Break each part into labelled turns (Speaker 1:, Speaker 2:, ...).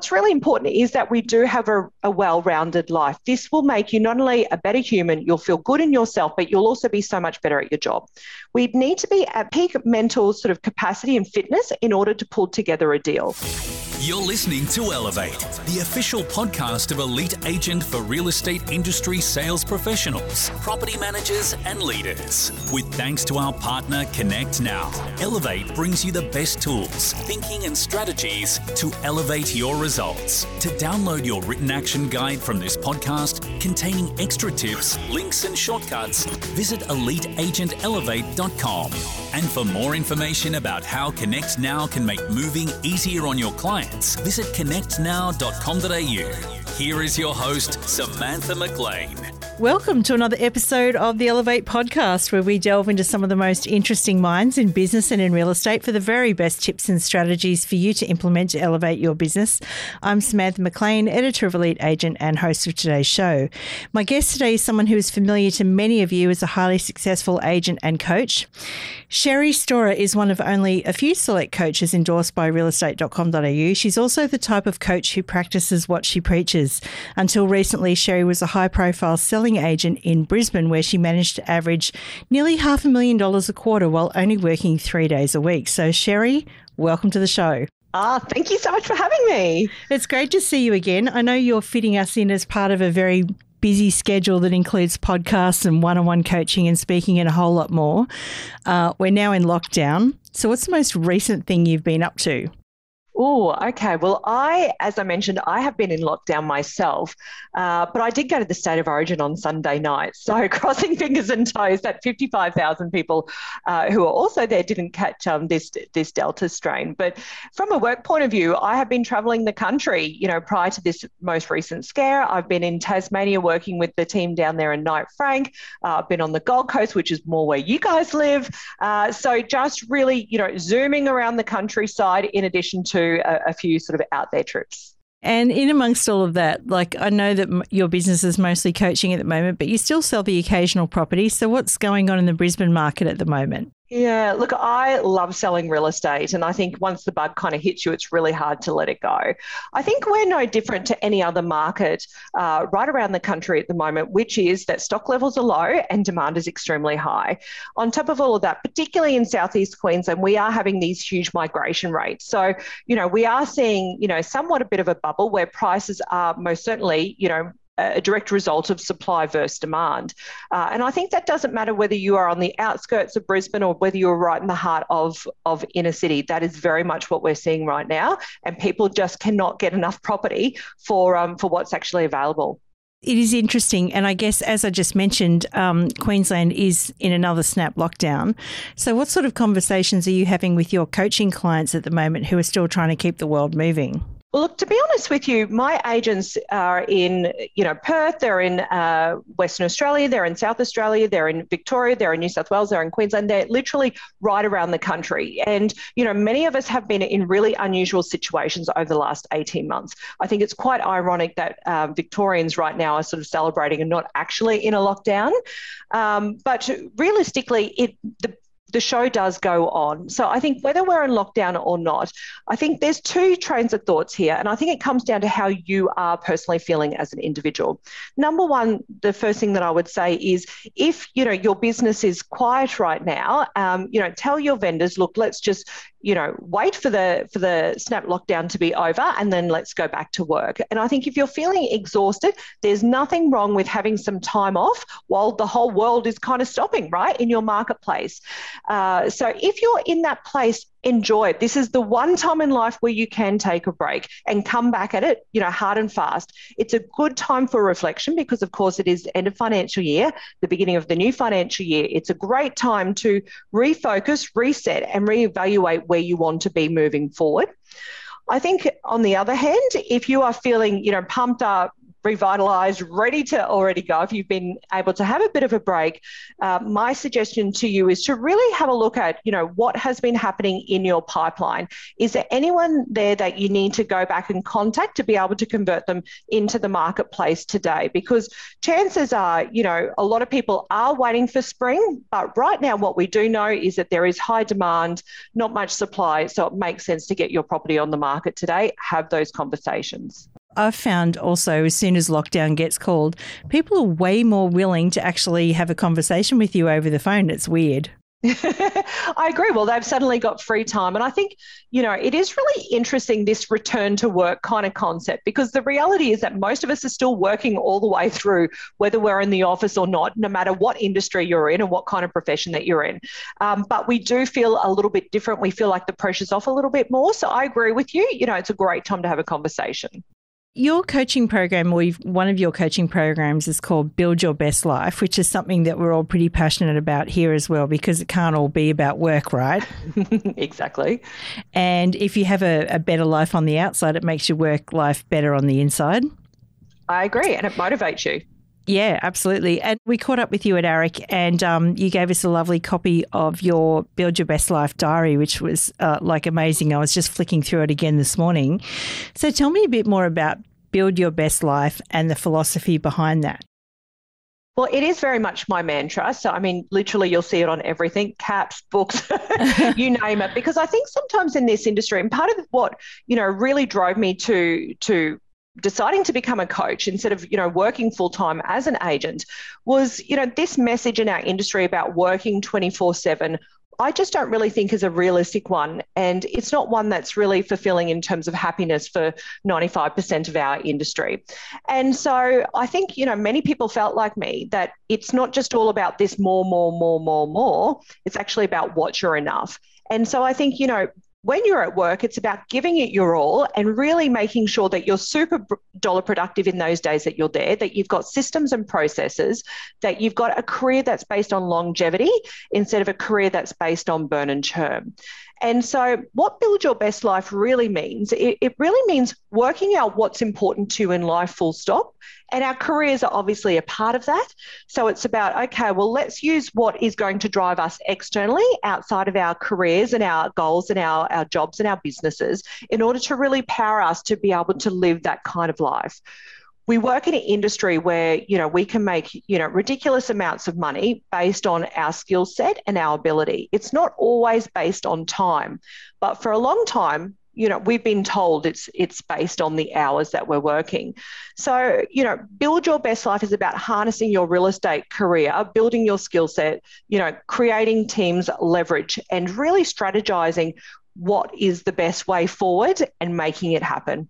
Speaker 1: what's really important is that we do have a, a well rounded life. This will make you not only a better human, you'll feel good in yourself, but you'll also be so much better at your job. We need to be at peak mental sort of capacity and fitness in order to pull together a deal.
Speaker 2: You're listening to Elevate, the official podcast of Elite Agent for real estate industry sales professionals, property managers, and leaders. With thanks to our partner Connect Now, Elevate brings you the best tools, thinking, and strategies to elevate your results. To download your written action guide from this podcast containing extra tips, links, and shortcuts, visit eliteagentelevate.com. And for more information about how Connect Now can make moving easier on your clients, visit connectnow.com.au. Here is your host, Samantha McLean.
Speaker 3: Welcome to another episode of the Elevate podcast, where we delve into some of the most interesting minds in business and in real estate for the very best tips and strategies for you to implement to elevate your business. I'm Samantha McLean, editor of Elite Agent and host of today's show. My guest today is someone who is familiar to many of you as a highly successful agent and coach. Sherrie Storor is one of only a few select coaches endorsed by realestate.com.au. She's also the type of coach who practices what she preaches. Until recently, Sherrie was a high profile selling agent in Brisbane, where she managed to average nearly half a million dollars a quarter while only working three days a week. So, Sherrie, welcome to the show.
Speaker 1: Ah, thank you so much for having me.
Speaker 3: It's great to see you again. I know you're fitting us in as part of a very busy schedule that includes podcasts and one on one coaching and speaking and a whole lot more. Uh, we're now in lockdown. So, what's the most recent thing you've been up to?
Speaker 1: Oh, okay. Well, I, as I mentioned, I have been in lockdown myself, uh, but I did go to the State of Origin on Sunday night. So, crossing fingers and toes that 55,000 people uh, who are also there didn't catch um, this this Delta strain. But from a work point of view, I have been travelling the country. You know, prior to this most recent scare, I've been in Tasmania working with the team down there in Knight Frank. Uh, I've been on the Gold Coast, which is more where you guys live. Uh, so, just really, you know, zooming around the countryside in addition to a, a few sort of out there trips.
Speaker 3: And in amongst all of that, like I know that your business is mostly coaching at the moment, but you still sell the occasional property. So what's going on in the Brisbane market at the moment?
Speaker 1: Yeah, look, I love selling real estate. And I think once the bug kind of hits you, it's really hard to let it go. I think we're no different to any other market uh, right around the country at the moment, which is that stock levels are low and demand is extremely high. On top of all of that, particularly in Southeast Queensland, we are having these huge migration rates. So, you know, we are seeing, you know, somewhat a bit of a bubble where prices are most certainly, you know, a direct result of supply versus demand. Uh, and I think that doesn't matter whether you are on the outskirts of Brisbane or whether you're right in the heart of, of inner city. That is very much what we're seeing right now. And people just cannot get enough property for, um, for what's actually available.
Speaker 3: It is interesting. And I guess, as I just mentioned, um, Queensland is in another snap lockdown. So, what sort of conversations are you having with your coaching clients at the moment who are still trying to keep the world moving?
Speaker 1: Well, look, to be honest with you, my agents are in, you know, Perth, they're in uh, Western Australia, they're in South Australia, they're in Victoria, they're in New South Wales, they're in Queensland, they're literally right around the country. And, you know, many of us have been in really unusual situations over the last 18 months. I think it's quite ironic that um, Victorians right now are sort of celebrating and not actually in a lockdown. Um, but realistically, it the the show does go on. So I think whether we're in lockdown or not, I think there's two trains of thoughts here. And I think it comes down to how you are personally feeling as an individual. Number one, the first thing that I would say is if, you know, your business is quiet right now, um, you know, tell your vendors, look, let's just, you know, wait for the for the snap lockdown to be over and then let's go back to work. And I think if you're feeling exhausted, there's nothing wrong with having some time off while the whole world is kind of stopping, right, in your marketplace. Uh, so if you're in that place, enjoy it. This is the one time in life where you can take a break and come back at it, you know, hard and fast. It's a good time for reflection because, of course, it is end of financial year, the beginning of the new financial year. It's a great time to refocus, reset, and reevaluate where you want to be moving forward. I think, on the other hand, if you are feeling, you know, pumped up, revitalized, ready to already go, if you've been able to have a bit of a break, uh, my suggestion to you is to really have a look at, you know, what has been happening in your pipeline. Is there anyone there that you need to go back and contact to be able to convert them into the marketplace today? Because chances are, you know, a lot of people are waiting for spring, but right now what we do know is that there is high demand, not much supply, so it makes sense to get your property on the market today. Have those conversations.
Speaker 3: I've found also as soon as lockdown gets called, people are way more willing to actually have a conversation with you over the phone. It's weird.
Speaker 1: I agree. Well, they've suddenly got free time. And I think, you know, it is really interesting this return to work kind of concept because the reality is that most of us are still working all the way through, whether we're in the office or not, no matter what industry you're in and what kind of profession that you're in. Um, but we do feel a little bit different. We feel like the pressure's off a little bit more. So I agree with you. You know, it's a great time to have a conversation.
Speaker 3: Your coaching program, or one of your coaching programs, is called Build Your Best Life, which is something that we're all pretty passionate about here as well, because it can't all be about work, right?
Speaker 1: exactly.
Speaker 3: And if you have a, a better life on the outside, it makes your work life better on the inside.
Speaker 1: I agree, and it motivates you.
Speaker 3: Yeah, absolutely. And we caught up with you at AREC, and um, you gave us a lovely copy of your Build Your Best Life diary, which was uh, like amazing. I was just flicking through it again this morning. So tell me a bit more about Build Your Best Life and the philosophy behind that.
Speaker 1: Well, it is very much my mantra. So, I mean, literally, you'll see it on everything caps, books, you name it. Because I think sometimes in this industry, and part of what, you know, really drove me to, to deciding to become a coach instead of you know working full time as an agent was you know this message in our industry about working 24 7 I just don't really think is a realistic one. And it's not one that's really fulfilling in terms of happiness for 95% of our industry. And so I think, you know, many people felt like me that it's not just all about this more, more, more, more, more. It's actually about what you're enough. And so I think, you know, when you're at work, it's about giving it your all and really making sure that you're super dollar productive in those days that you're there, that you've got systems and processes, that you've got a career that's based on longevity instead of a career that's based on burn and churn. And so, what build your best life really means, it, it, really means working out what's important to you in life, full stop. And our careers are obviously a part of that. So, it's about, okay, well, let's use what is going to drive us externally outside of our careers and our goals and our, our jobs and our businesses in order to really power us to be able to live that kind of life we work in an industry where you know we can make you know ridiculous amounts of money based on our skill set and our ability. It's not always based on time but for a long time you know we've been told it's it's based on the hours that we're working. So you know build your best life is about harnessing your real estate career building your skill set you know creating teams leverage and really strategizing what is the best way forward and making it happen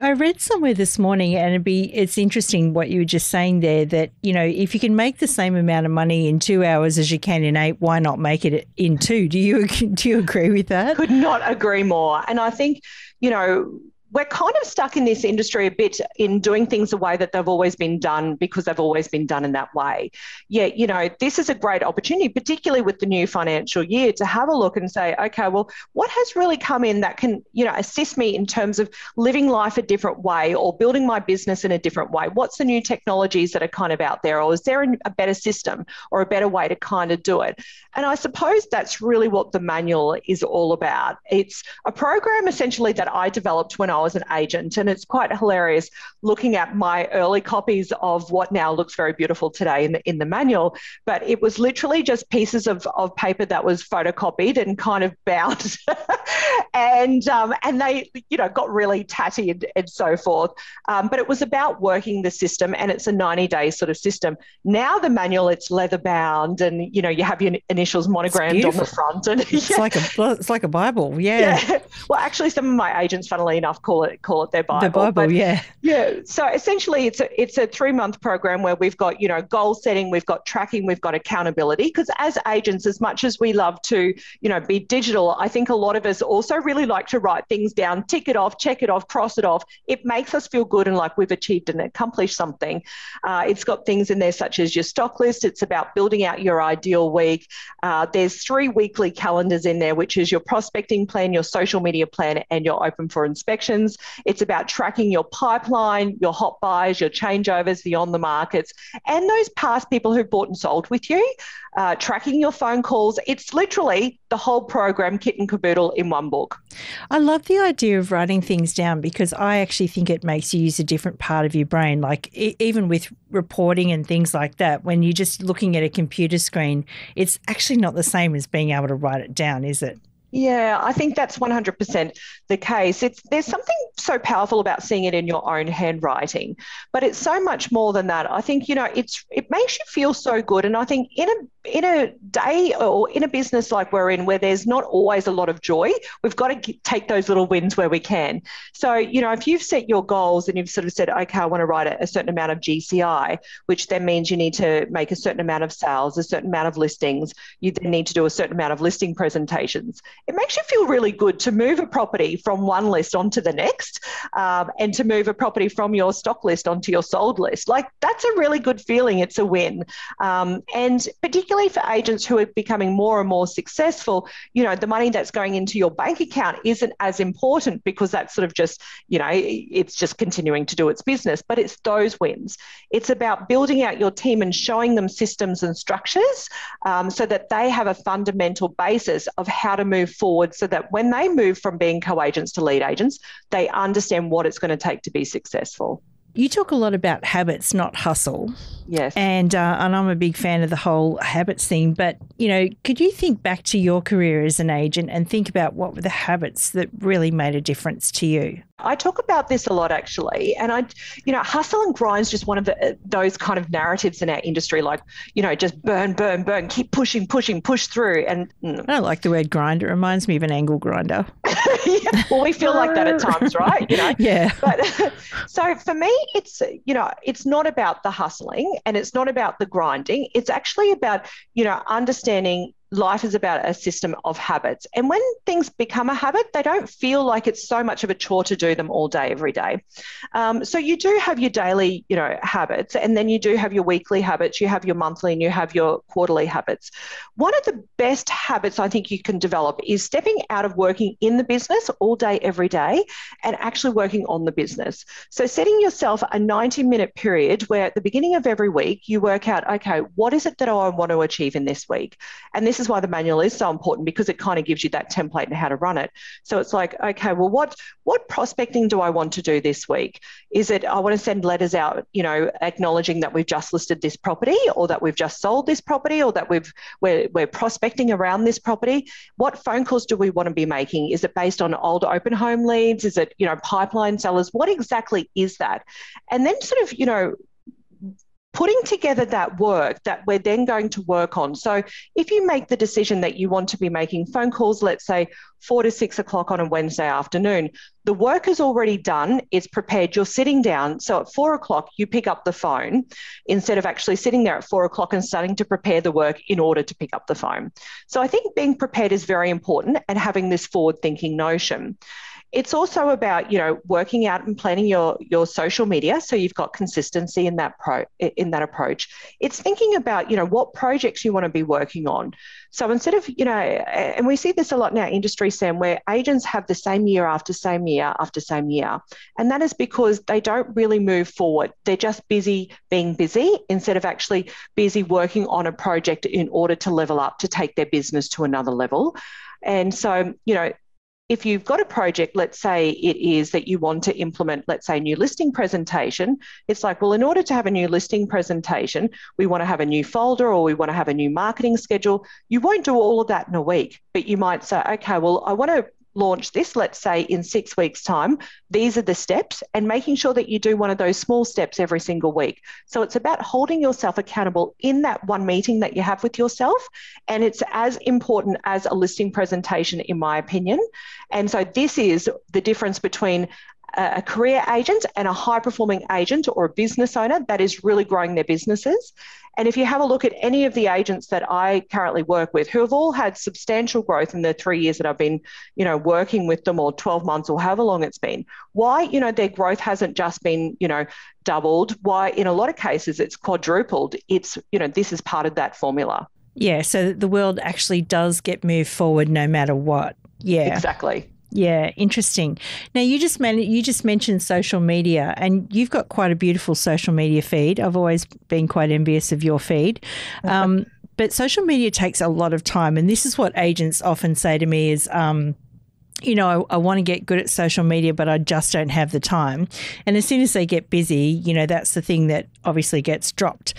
Speaker 3: I read somewhere this morning, and be it's interesting what you were just saying there. That you know, if you can make the same amount of money in two hours as you can in eight, why not make it in two? Do you do you agree with that?
Speaker 1: Could not agree more. And I think you know we're kind of stuck in this industry a bit in doing things the way that they've always been done because they've always been done in that way. Yet, you know, this is a great opportunity, particularly with the new financial year, to have a look and say, okay, well, what has really come in that can, you know, assist me in terms of living life a different way or building my business in a different way? What's the new technologies that are kind of out there? Or is there a better system or a better way to kind of do it? And I suppose that's really what the manual is all about. It's a program essentially that I developed when I was an agent. And it's quite hilarious looking at my early copies of what now looks very beautiful today in the, in the manual. But it was literally just pieces of, of paper that was photocopied and kind of bound. and, um, and they, you know, got really tatty and, and so forth. Um, but it was about working the system and it's a 90 day sort of system. Now the manual, it's leather bound and, you know, you have your initials monogrammed on the front. And
Speaker 3: it's yeah. like a, it's like a Bible. Yeah. yeah.
Speaker 1: Well, actually, some of my agents, funnily enough, call it call it their Bible.
Speaker 3: The Bible, but, yeah.
Speaker 1: Yeah. So essentially, it's a it's a three month program where we've got you know goal setting, we've got tracking, we've got accountability. Because as agents, as much as we love to you know be digital, I think a lot of us also really like to write things down, tick it off, check it off, cross it off. It makes us feel good and like we've achieved and accomplished something. Uh, it's got things in there such as your stock list. It's about building out your ideal week. Uh, there's three weekly calendars in there, which is your prospecting plan, your social media plan, and your open for inspection transactions. It's about tracking your pipeline, your hot buys, your changeovers, the on the markets, and those past people who bought and sold with you, uh, tracking your phone calls. It's literally the whole program, kit and caboodle, in one book.
Speaker 3: I love the idea of writing things down because I actually think it makes you use a different part of your brain. Like, e- even with reporting and things like that, when you're just looking at a computer screen, it's actually not the same as being able to write it down, is it?
Speaker 1: Yeah, I think that's 100% the case. It's there's something so powerful about seeing it in your own handwriting, but it's so much more than that. I think you know it's it makes you feel so good, and I think in a in a day or in a business like we're in, where there's not always a lot of joy, we've got to take those little wins where we can. So you know, if you've set your goals and you've sort of said, okay, I want to write a, a certain amount of GCI, which then means you need to make a certain amount of sales, a certain amount of listings. You then need to do a certain amount of listing presentations it makes you feel really good to move a property from one list onto the next um, and to move a property from your stock list onto your sold list. Like that's a really good feeling. It's a win. Um, and particularly for agents who are becoming more and more successful, you know, the money that's going into your bank account isn't as important because that's sort of just, you know, it's just continuing to do its business, but it's those wins. It's about building out your team and showing them systems and structures um, so that they have a fundamental basis of how to move forward so that when they move from being co agents to lead agents, they understand what it's going to take to be successful.
Speaker 3: You talk a lot about habits, not hustle.
Speaker 1: Yes.
Speaker 3: And uh, and I'm a big fan of the whole habits thing. But you know, could you think back to your career as an agent and think about what were the habits that really made a difference to you?
Speaker 1: I talk about this a lot actually, and I, you know, hustle and grind is just one of the, those kind of narratives in our industry, like you know, just burn, burn, burn, keep pushing, pushing, push through. And
Speaker 3: mm. I don't like the word grind. It reminds me of an angle grinder.
Speaker 1: yeah, well, we feel like that at times, right? You know.
Speaker 3: Yeah.
Speaker 1: But so for me, it's you know, it's not about the hustling and it's not about the grinding. It's actually about you know understanding life is about a system of habits. And when things become a habit, they don't feel like it's so much of a chore to do them all day, every day. Um, so you do have your daily, you know, habits, and then you do have your weekly habits, you have your monthly, and you have your quarterly habits. One of the best habits I think you can develop is stepping out of working in the business all day, every day, and actually working on the business. So setting yourself a 90 minute period where at the beginning of every week, you work out, okay, what is it that I want to achieve in this week? And this this is why the manual is so important because it kind of gives you that template and how to run it. So it's like, okay, well, what what prospecting do I want to do this week? Is it I want to send letters out, you know, acknowledging that we've just listed this property or that we've just sold this property or that we've we're, we're prospecting around this property? What phone calls do we want to be making? Is it based on old open home leads? Is it, you know, pipeline sellers? What exactly is that? And then sort of, you know, putting together that work that we're then going to work on. So, if you make the decision that you want to be making phone calls, let's say four to six o'clock on a Wednesday afternoon, the work is already done, it's prepared, you're sitting down. So, at four o'clock, you pick up the phone instead of actually sitting there at four o'clock and starting to prepare the work in order to pick up the phone. So, I think being prepared is very important and having this forward thinking notion. It's also about you know working out and planning your your social media so you've got consistency in that pro in that approach. It's thinking about you know what projects you want to be working on. So instead of you know, and we see this a lot in our industry, Sam, where agents have the same year after same year after same year, and that is because they don't really move forward. They're just busy being busy instead of actually busy working on a project in order to level up to take their business to another level. And so, you know, if you've got a project, let's say it is that you want to implement, let's say, new listing presentation, it's like, well, in order to have a new listing presentation, we want to have a new folder or we want to have a new marketing schedule. You won't do all of that in a week, but you might say, okay, well, I want to launch this, let's say in six weeks' time, these are the steps, and making sure that you do one of those small steps every single week. So it's about holding yourself accountable in that one meeting that you have with yourself. And it's as important as a listing presentation, in my opinion. And so this is the difference between a career agent and a high performing agent or a business owner that is really growing their businesses. And if you have a look at any of the agents that I currently work with, who have all had substantial growth in the three years that I've been, you know, working with them or 12 months or however long it's been, why, you know, their growth hasn't just been, you know, doubled, why in a lot of cases it's quadrupled. It's, you know, this is part of that formula.
Speaker 3: Yeah. So the world actually does get moved forward no matter what. Yeah.
Speaker 1: Exactly.
Speaker 3: Yeah, interesting. Now you just man- you just mentioned social media, and you've got quite a beautiful social media feed. I've always been quite envious of your feed. Um, but social media takes a lot of time, and this is what agents often say to me: is um, you know, I, I, want to get good at social media, but I just don't have the time. And as soon as they get busy, you know, that's the thing that obviously gets dropped.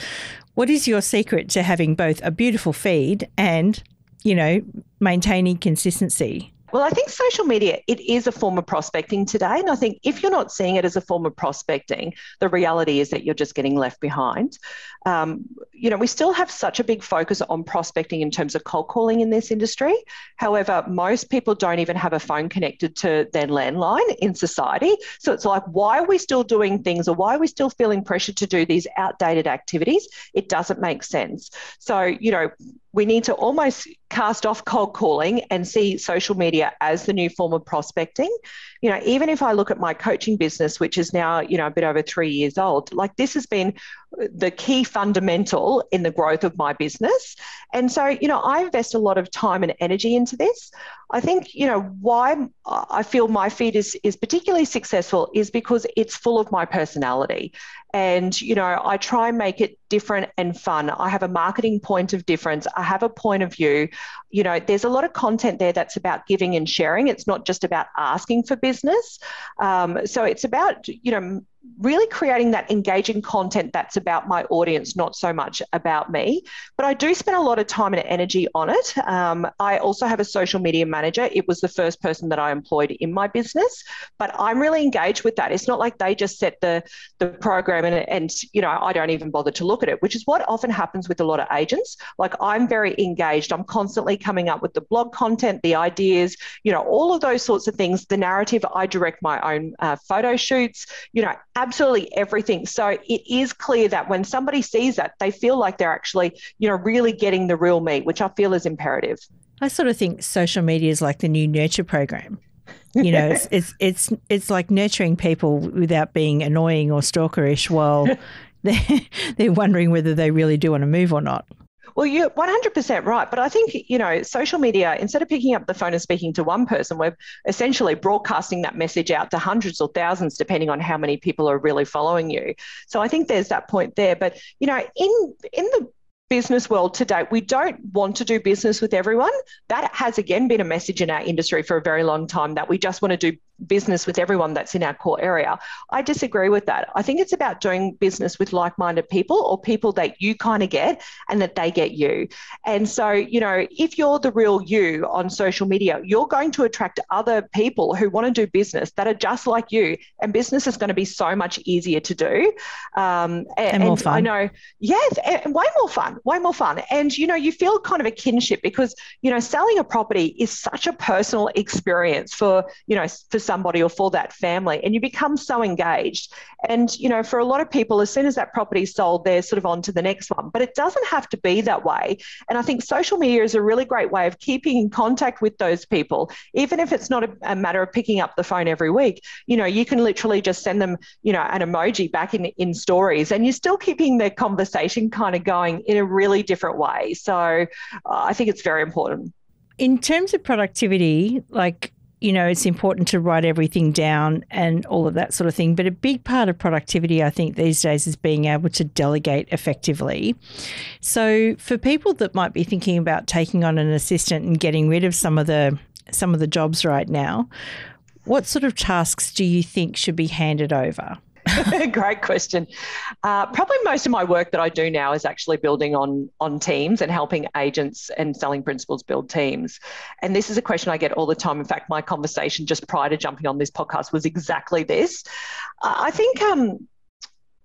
Speaker 3: What is your secret to having both a beautiful feed and, you know, maintaining consistency?
Speaker 1: Well, I think social media, it is a form of prospecting today. And I think if you're not seeing it as a form of prospecting, the reality is that you're just getting left behind. Um, you know, we still have such a big focus on prospecting in terms of cold calling in this industry. However, most people don't even have a phone connected to their landline in society. So it's like, why are we still doing things or why are we still feeling pressure to do these outdated activities? It doesn't make sense. So, you know, we need to almost cast off cold calling and see social media as the new form of prospecting. You know, even if I look at my coaching business, which is now, you know, a bit over three years old, like this has been the key fundamental in the growth of my business. And so, you know, I invest a lot of time and energy into this. I think, you know, why I feel my feed is, is particularly successful is because it's full of my personality. And, you know, I try and make it different and fun. I have a marketing point of difference. I have a point of view. You know, there's a lot of content there that's about giving and sharing. It's not just about asking for business. Um, so it's about, you know, really creating that engaging content that's about my audience, not so much about me. But I do spend a lot of time and energy on it. Um, I also have a social media manager. It was the first person that I employed in my business, but I'm really engaged with that. It's not like they just set the the program and, and you know I don't even bother to look at it, which is what often happens with a lot of agents. Like I'm very engaged. I'm constantly coming up with the blog content, the ideas, you know, all of those sorts of things. The narrative. I direct my own uh, photo shoots. You know absolutely everything. So it is clear that when somebody sees that, they feel like they're actually, you know, really getting the real me, which I feel is imperative.
Speaker 3: I sort of think social media is like the new nurture program. You know, it's, it's it's it's like nurturing people without being annoying or stalkerish while they're, they're wondering whether they really do want to move or not.
Speaker 1: Well, you're 100% right. But I think, you know, social media, instead of picking up the phone and speaking to one person, we're essentially broadcasting that message out to hundreds or thousands, depending on how many people are really following you. So I think there's that point there. But, you know, in, in the business world today, we don't want to do business with everyone. That has again been a message in our industry for a very long time that we just want to do business with everyone that's in our core area. I disagree with that. I think it's about doing business with like minded people or people that you kind of get and that they get you. And so, you know, if you're the real you on social media, you're going to attract other people who want to do business that are just like you. And business is going to be so much easier to do.
Speaker 3: Um, and, and, more fun. I
Speaker 1: know, yes, and way more fun, way more fun. And, you know, you feel kind of a kinship because, you know, selling a property is such a personal experience for, you know, for somebody or for that family and you become so engaged. And you know for a lot of people as soon as that property is sold they're sort of on to the next one. But it doesn't have to be that way. And i think social media is a really great way of keeping in contact with those people. Even if it's not a, a matter of picking up the phone every week you know you can literally just send them you know an emoji back in in stories and you're still keeping the conversation kind of going in a really different way. So uh, i think it's very important.
Speaker 3: In terms of productivity, like you know, it's important to write everything down and all of that sort of thing. But a big part of productivity, I think, these days is being able to delegate effectively. So, for people that might be thinking about taking on an assistant and getting rid of some of the some of the jobs right now, what sort of tasks do you think should be handed over?
Speaker 1: Great question. Uh, probably most of my work that I do now is actually building on on teams and helping agents and selling principals build teams. And this is a question I get all the time. In fact, my conversation just prior to jumping on this podcast was exactly this. I think. Um,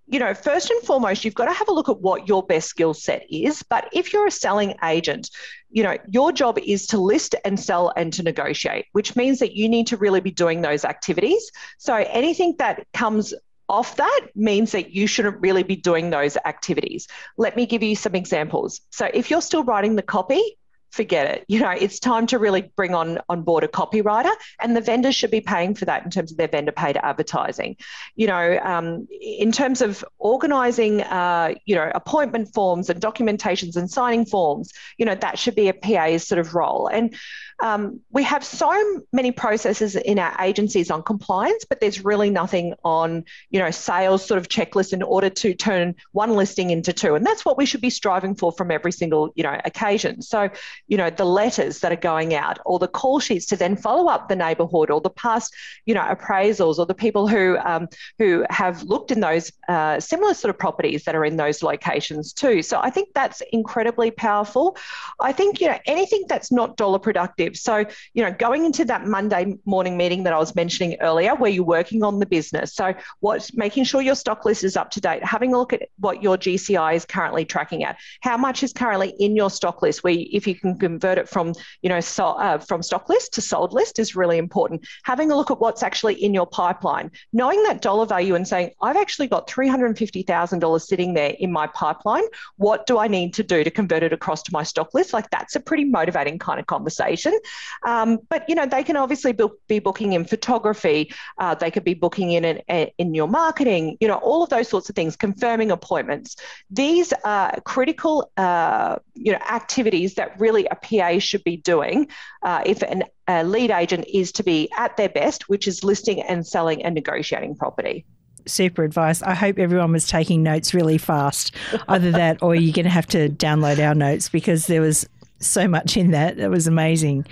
Speaker 1: you know, first and foremost, you've got to have a look at what your best skill set is. But if you're a selling agent, you know, your job is to list and sell and to negotiate, which means that you need to really be doing those activities. So anything that comes off that means that you shouldn't really be doing those activities. Let me give you some examples. So, if you're still writing the copy, forget it. You know, it's time to really bring on on board a copywriter, and the vendors should be paying for that in terms of their vendor paid advertising. You know, um, in terms of organising, uh, you know, appointment forms and documentations and signing forms, you know, that should be a PA's sort of role. And um, we have so many processes in our agencies on compliance, but there's really nothing on, you know, sales sort of checklist in order to turn one listing into two. And that's what we should be striving for from every single, you know, occasion. So, you know, the letters that are going out or the call sheets to then follow up the neighbourhood or the past, you know, appraisals or the people who um, who have looked in those uh, similar sort of properties that are in those locations too. So I think that's incredibly powerful. I think, you know, anything that's not dollar productive so, you know, going into that Monday morning meeting that I was mentioning earlier, where you're working on the business. So, what making sure your stock list is up to date, having a look at what your GCI is currently tracking at, how much is currently in your stock list. Where if you can convert it from, you know, so, uh, from stock list to sold list is really important. Having a look at what's actually in your pipeline, knowing that dollar value and saying, I've actually got three hundred fifty thousand dollars sitting there in my pipeline. What do I need to do to convert it across to my stock list? Like that's a pretty motivating kind of conversation. Um, but you know, they can obviously be booking in photography. Uh, they could be booking in an, in your marketing. You know, all of those sorts of things. Confirming appointments. These are critical, uh, you know, activities that really a PA should be doing uh, if an, a lead agent is to be at their best, which is listing and selling and negotiating property
Speaker 3: super advice. I hope everyone was taking notes really fast. Either that or you're going to have to download our notes because there was so much in that. It was amazing.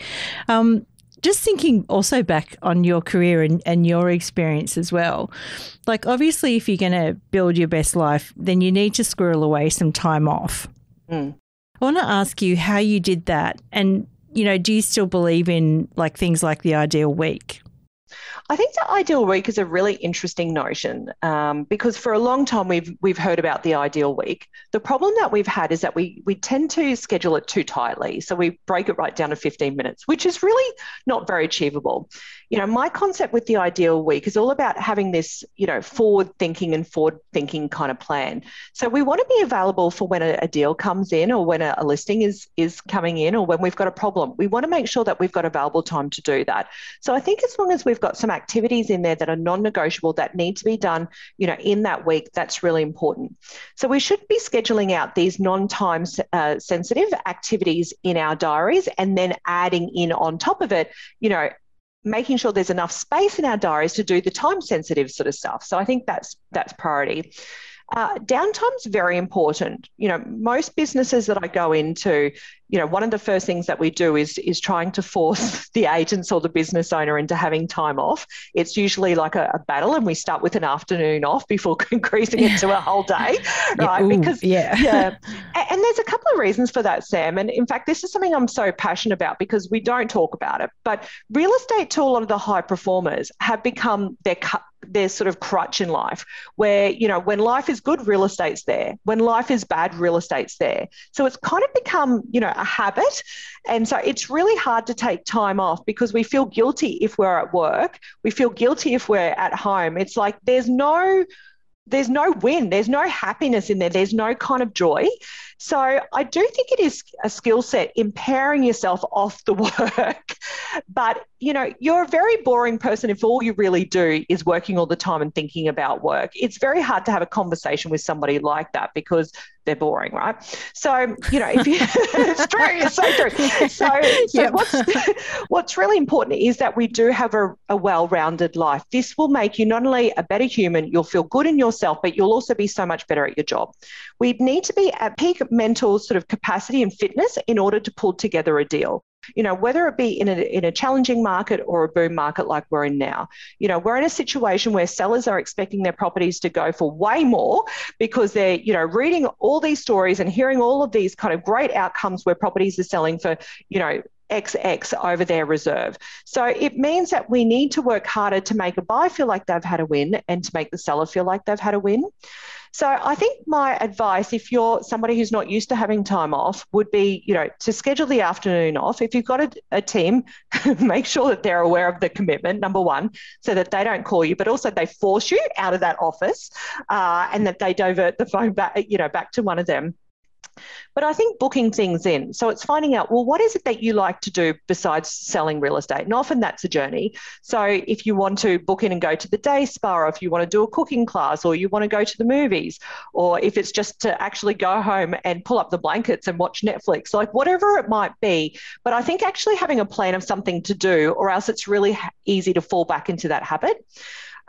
Speaker 3: Um, just thinking also back on your career and, and your experience as well. Like, obviously, if you're going to build your best life, then you need to squirrel away some time off. Mm. I want to ask you how you did that. And, you know, do you still believe in like things like the ideal week?
Speaker 1: I think the ideal week is a really interesting notion um, because for a long time we've we've heard about the ideal week. The problem that we've had is that we we tend to schedule it too tightly, so we break it right down to 15 minutes, which is really not very achievable. You know, my concept with the ideal week is all about having this, you know, forward thinking and forward thinking kind of plan. So we want to be available for when a, a deal comes in or when a, a listing is is coming in or when we've got a problem. We want to make sure that we've got available time to do that. So I think as long as we've got some activities in there that are non-negotiable that need to be done, you know, in that week, that's really important. So we should be scheduling out these non-time uh, sensitive activities in our diaries and then adding in on top of it, you know, making sure there's enough space in our diaries to do the time sensitive sort of stuff. So I think that's that's priority. Uh, downtime's very important. You know, most businesses that I go into, you know, one of the first things that we do is is trying to force the agents or the business owner into having time off. It's usually like a, a battle, and we start with an afternoon off before increasing it to a whole day, right?
Speaker 3: Yeah, ooh, because yeah,
Speaker 1: yeah, and there's a couple of reasons for that, Sam. And in fact, this is something I'm so passionate about because we don't talk about it. But real estate to a lot of the high performers have become their their sort of crutch in life where you know when life is good real estate's there. When life is bad real estate's there. So it's kind of become you know a habit. And so it's really hard to take time off because we feel guilty if we're at work. We feel guilty if we're at home. It's like there's no there's no win. There's no happiness in there. There's no kind of joy. So I do think it is a skill set impairing yourself off the work. but, you know, you're a very boring person if all you really do is working all the time and thinking about work. It's very hard to have a conversation with somebody like that because they're boring, right? So, you know, if you, it's true, it's so true. So, so yep. what's, what's really important is that we do have a, a well rounded life. This will make you not only a better human, you'll feel good in yourself, but you'll also be so much better at your job. We need to be at peak mental sort of capacity and fitness in order to pull together a deal you know whether it be in a, in a challenging market or a boom market like we're in now you know we're in a situation where sellers are expecting their properties to go for way more because they're you know reading all these stories and hearing all of these kind of great outcomes where properties are selling for you know XX over their reserve. So it means that we need to work harder to make a buyer feel like they've had a win and to make the seller feel like they've had a win. So I think my advice, if you're somebody who's not used to having time off, would be, you know, to schedule the afternoon off. If you've got a, a team, make sure that they're aware of the commitment, number one, so that they don't call you, but also they force you out of that office uh, and that they divert the phone back, you know, back to one of them But I think booking things in. So it's finding out, well, what is it that you like to do besides selling real estate? And often that's a journey. So if you want to book in and go to the day spa, or if you want to do a cooking class, or you want to go to the movies, or if it's just to actually go home and pull up the blankets and watch Netflix, like whatever it might be. But I think actually having a plan of something to do, or else it's really easy to fall back into that habit.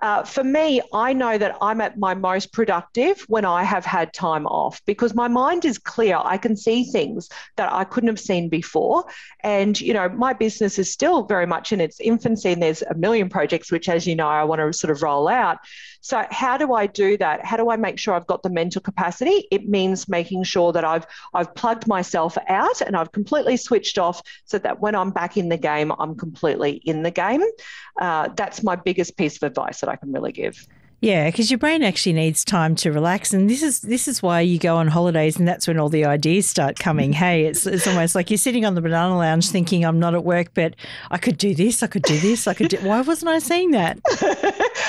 Speaker 1: Uh, for me, I know that I'm at my most productive when I have had time off because my mind is clear. I can see things that I couldn't have seen before. And, you know, my business is still very much in its infancy and there's a million projects, which, as you know, I want to sort of roll out. So, how do I do that? How do I make sure I've got the mental capacity? It means making sure that I've I've plugged myself out and I've completely switched off, so that when I'm back in the game, I'm completely in the game. Uh, that's my biggest piece of advice that I can really give.
Speaker 3: Yeah, because your brain actually needs time to relax, and this is this is why you go on holidays, and that's when all the ideas start coming. Hey, it's it's almost like you're sitting on the banana lounge thinking, "I'm not at work, but I could do this, I could do this, I could do." Why wasn't I seeing that?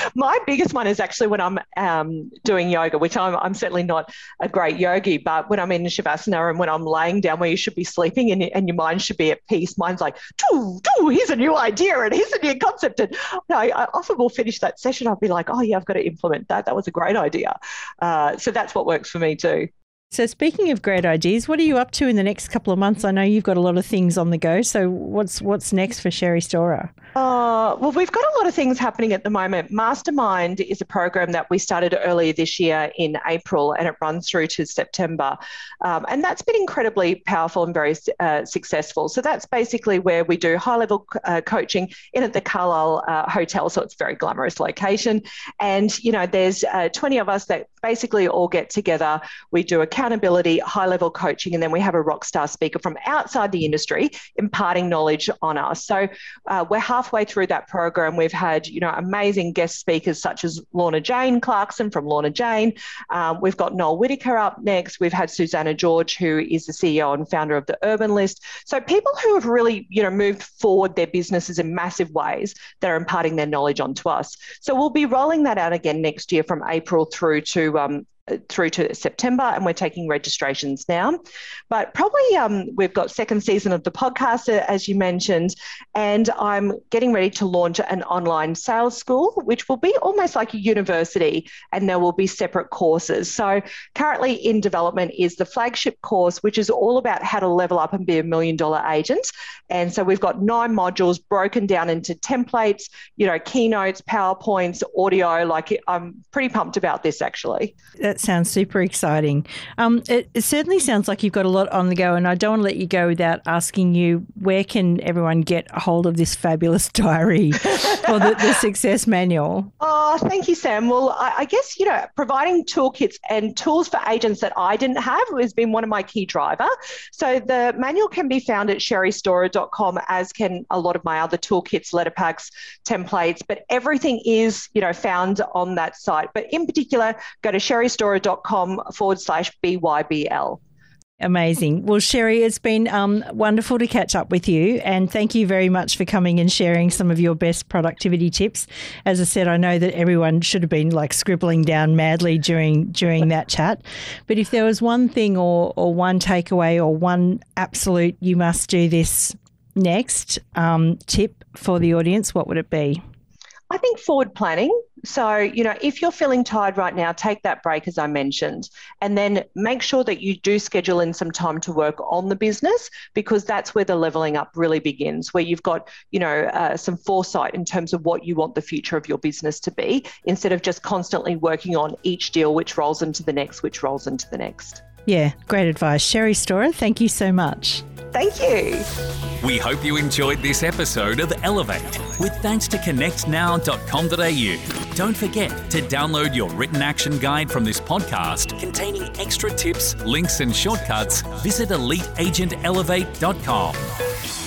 Speaker 1: My biggest one is actually when I'm um, doing yoga, which I'm I'm certainly not a great yogi, but when I'm in shavasana and when I'm laying down where you should be sleeping and, and your mind should be at peace, mine's like, "Doo, doo, here's a new idea and here's a new concept," and I, I often will finish that session. I'll be like, "Oh yeah, I've got to implement that. That was a great idea. Uh, so that's what works for me too.
Speaker 3: So, speaking of great ideas, what are you up to in the next couple of months? I know you've got a lot of things on the go. So, what's what's next for Sherrie Storor?
Speaker 1: Uh, well, we've got a lot of things happening at the moment. Mastermind is a program that we started earlier this year in April and it runs through to September. Um, and that's been incredibly powerful and very uh, successful. So that's basically where we do high level uh, coaching in at the Calile uh, Hotel. So it's a very glamorous location. And, you know, there's uh, 20 of us that basically all get together. We do accountability, high level coaching, and then we have a rock star speaker from outside the industry imparting knowledge on us. So uh, we're halfway through that program, we've had you know amazing guest speakers such as Lorna Jane Clarkson from Lorna Jane. Um, we've got Noel Whittaker up next. We've had Susanna George, who is the CEO and founder of the Urban List. So people who have really you know moved forward their businesses in massive ways that are imparting their knowledge onto us. So we'll be rolling that out again next year from April through to um, through to September, and we're taking registrations now. But probably um, we've got second season of the podcast, uh, as you mentioned, and I'm getting ready to launch an online sales school, which will be almost like a university, and there will be separate courses. So currently in development is the flagship course, which is all about how to level up and be a million dollar agent. And so we've got nine modules broken down into templates, you know, keynotes, PowerPoints, audio. Like I'm pretty pumped about this actually
Speaker 3: that sounds super exciting. Um, it, it, certainly sounds like you've got a lot on the go, and I don't want to let you go without asking you where can everyone get a hold of this fabulous diary or the, the, success manual?
Speaker 1: Oh, thank you, Sam. Well, I, I, guess you know providing toolkits and tools for agents that I didn't have has been one of my key driver. So the manual can be found at sherriestoror.com, as can a lot of my other toolkits, letter packs, templates. But everything is you know found on that site. But in particular, go to sherriestoror sherriestoror.com forward slash BYBL.
Speaker 3: Amazing. Well, Sherrie, it's been um, wonderful to catch up with you. And thank you very much for coming and sharing some of your best productivity tips. As I said, I know that everyone should have been like scribbling down madly during during that chat. But if there was one thing or, or one takeaway or one absolute you must do this next um, tip for the audience, what would it be?
Speaker 1: I think forward planning. So, you know, if you're feeling tired right now, take that break, as I mentioned, and then make sure that you do schedule in some time to work on the business because that's where the leveling up really begins, where you've got, you know, uh, some foresight in terms of what you want the future of your business to be instead of just constantly working on each deal, which rolls into the next, which rolls into the next.
Speaker 3: Yeah, great advice. Sherrie Storor, thank you so much.
Speaker 1: Thank you.
Speaker 2: We hope you enjoyed this episode of Elevate with thanks to connectnow.com.au. Don't forget to download your written action guide from this podcast containing extra tips, links, and shortcuts. Visit eliteagentelevate.com.